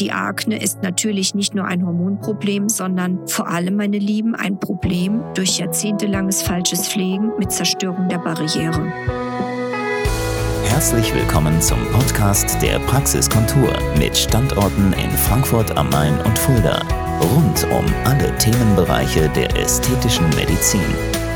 Die Akne ist natürlich nicht nur ein Hormonproblem, sondern vor allem, meine Lieben, ein Problem durch jahrzehntelanges falsches Pflegen mit Zerstörung der Barriere. Herzlich willkommen zum Podcast der Praxiskontur mit Standorten in Frankfurt am Main und Fulda. Rund um alle Themenbereiche der ästhetischen Medizin.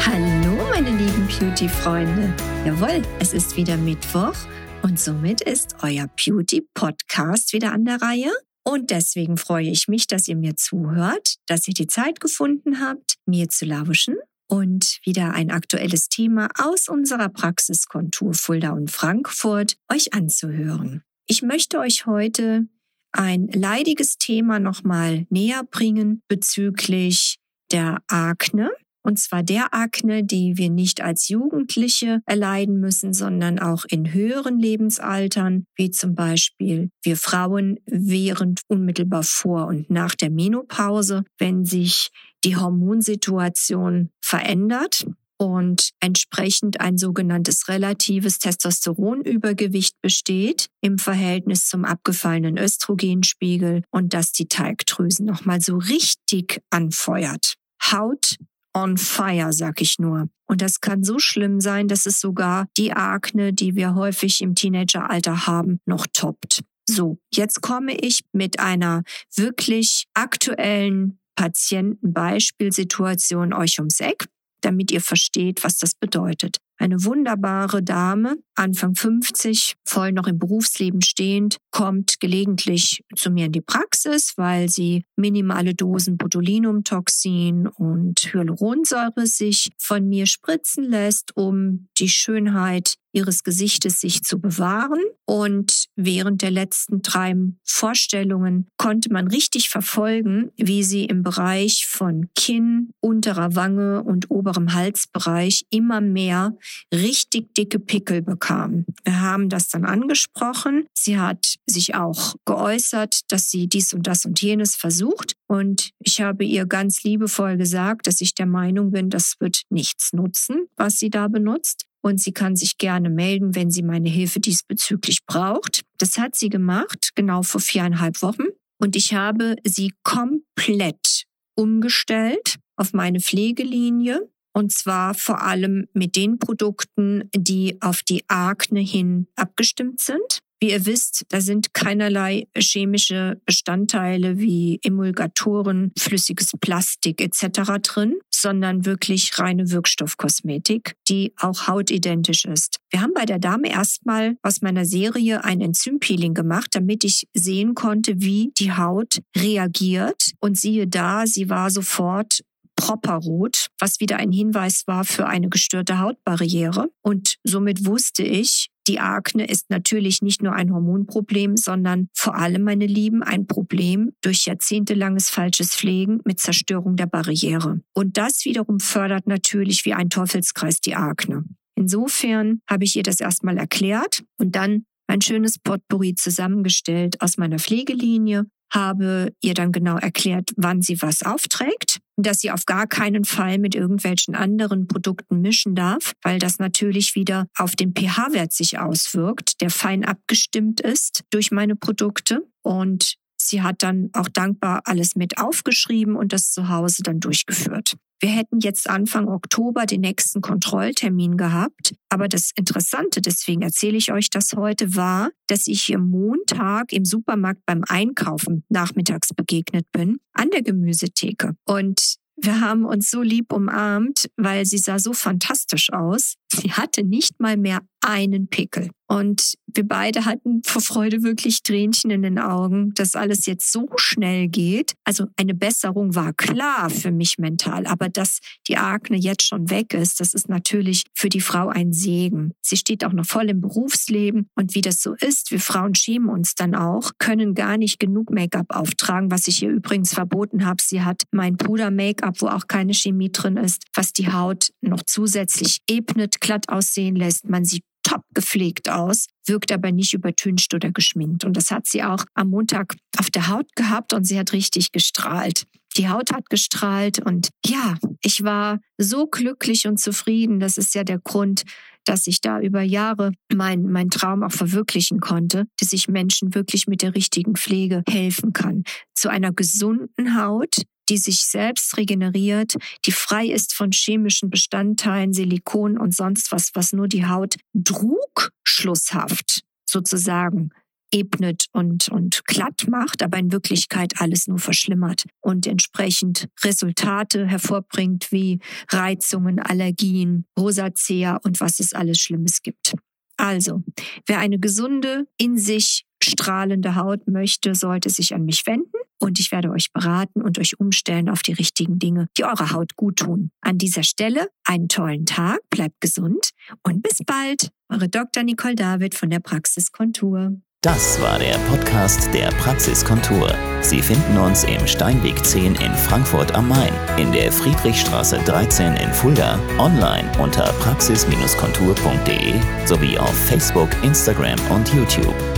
Hallo, meine lieben Beauty-Freunde. Jawohl, es ist wieder Mittwoch und somit ist euer Beauty-Podcast wieder an der Reihe. Und deswegen freue ich mich, dass ihr mir zuhört, dass ihr die Zeit gefunden habt, mir zu lauschen und wieder ein aktuelles Thema aus unserer Praxiskontur Fulda und Frankfurt euch anzuhören. Ich möchte euch heute ein leidiges Thema nochmal näher bringen bezüglich der Akne und zwar der Akne, die wir nicht als Jugendliche erleiden müssen, sondern auch in höheren Lebensaltern, wie zum Beispiel wir Frauen während unmittelbar vor und nach der Menopause, wenn sich die Hormonsituation verändert und entsprechend ein sogenanntes relatives Testosteronübergewicht besteht im Verhältnis zum abgefallenen Östrogenspiegel und das die Talgdrüsen nochmal so richtig anfeuert. Haut on fire, sag ich nur. Und das kann so schlimm sein, dass es sogar die Akne, die wir häufig im Teenageralter haben, noch toppt. So, jetzt komme ich mit einer wirklich aktuellen Patientenbeispielsituation euch ums Eck, damit ihr versteht, was das bedeutet. Eine wunderbare Dame, Anfang 50, voll noch im Berufsleben stehend, kommt gelegentlich zu mir in die Praxis, weil sie minimale Dosen Botulinumtoxin und Hyaluronsäure sich von mir spritzen lässt, um die Schönheit ihres Gesichtes sich zu bewahren. Und während der letzten drei Vorstellungen konnte man richtig verfolgen, wie sie im Bereich von Kinn, unterer Wange und oberem Halsbereich immer mehr richtig dicke Pickel bekam. Wir haben das dann angesprochen. Sie hat sich auch geäußert, dass sie dies und das und jenes versucht. Und ich habe ihr ganz liebevoll gesagt, dass ich der Meinung bin, das wird nichts nutzen, was sie da benutzt. Und sie kann sich gerne melden, wenn sie meine Hilfe diesbezüglich braucht. Das hat sie gemacht, genau vor viereinhalb Wochen. Und ich habe sie komplett umgestellt auf meine Pflegelinie. Und zwar vor allem mit den Produkten, die auf die Akne hin abgestimmt sind. Wie ihr wisst, da sind keinerlei chemische Bestandteile wie Emulgatoren, flüssiges Plastik etc. drin, sondern wirklich reine Wirkstoffkosmetik, die auch hautidentisch ist. Wir haben bei der Dame erstmal aus meiner Serie ein Enzympeeling gemacht, damit ich sehen konnte, wie die Haut reagiert. Und siehe da, sie war sofort propperrot, was wieder ein Hinweis war für eine gestörte Hautbarriere. Und somit wusste ich, die Akne ist natürlich nicht nur ein Hormonproblem, sondern vor allem, meine Lieben, ein Problem durch jahrzehntelanges falsches Pflegen mit Zerstörung der Barriere. Und das wiederum fördert natürlich wie ein Teufelskreis die Akne. Insofern habe ich ihr das erstmal erklärt und dann ein schönes Potpourri zusammengestellt aus meiner Pflegelinie habe ihr dann genau erklärt, wann sie was aufträgt, dass sie auf gar keinen Fall mit irgendwelchen anderen Produkten mischen darf, weil das natürlich wieder auf den pH-Wert sich auswirkt, der fein abgestimmt ist durch meine Produkte. Und sie hat dann auch dankbar alles mit aufgeschrieben und das zu Hause dann durchgeführt. Wir hätten jetzt Anfang Oktober den nächsten Kontrolltermin gehabt. Aber das Interessante, deswegen erzähle ich euch das heute, war, dass ich hier Montag im Supermarkt beim Einkaufen nachmittags begegnet bin, an der Gemüsetheke. Und wir haben uns so lieb umarmt, weil sie sah so fantastisch aus. Sie hatte nicht mal mehr einen Pickel. Und wir beide hatten vor Freude wirklich Tränchen in den Augen, dass alles jetzt so schnell geht. Also eine Besserung war klar für mich mental, aber dass die Akne jetzt schon weg ist, das ist natürlich für die Frau ein Segen. Sie steht auch noch voll im Berufsleben und wie das so ist, wir Frauen schämen uns dann auch, können gar nicht genug Make-up auftragen, was ich ihr übrigens verboten habe. Sie hat mein Puder-Make-up, wo auch keine Chemie drin ist, was die Haut noch zusätzlich ebnet, glatt aussehen lässt. Man sieht top gepflegt aus, wirkt aber nicht übertüncht oder geschminkt. Und das hat sie auch am Montag auf der Haut gehabt und sie hat richtig gestrahlt. Die Haut hat gestrahlt und ja, ich war so glücklich und zufrieden. Das ist ja der Grund, dass ich da über Jahre mein, mein Traum auch verwirklichen konnte, dass ich Menschen wirklich mit der richtigen Pflege helfen kann. Zu einer gesunden Haut, die sich selbst regeneriert, die frei ist von chemischen Bestandteilen, Silikon und sonst was, was nur die Haut trugschlusshaft sozusagen ebnet und, und glatt macht, aber in Wirklichkeit alles nur verschlimmert und entsprechend Resultate hervorbringt wie Reizungen, Allergien, Rosacea und was es alles Schlimmes gibt. Also, wer eine gesunde, in sich strahlende Haut möchte, sollte sich an mich wenden und ich werde euch beraten und euch umstellen auf die richtigen Dinge, die eurer Haut gut tun. An dieser Stelle einen tollen Tag, bleibt gesund und bis bald. Eure Dr. Nicole David von der Praxis Kontur. Das war der Podcast der Praxiskontur. Sie finden uns im Steinweg 10 in Frankfurt am Main, in der Friedrichstraße 13 in Fulda, online unter praxis-kontur.de sowie auf Facebook, Instagram und YouTube.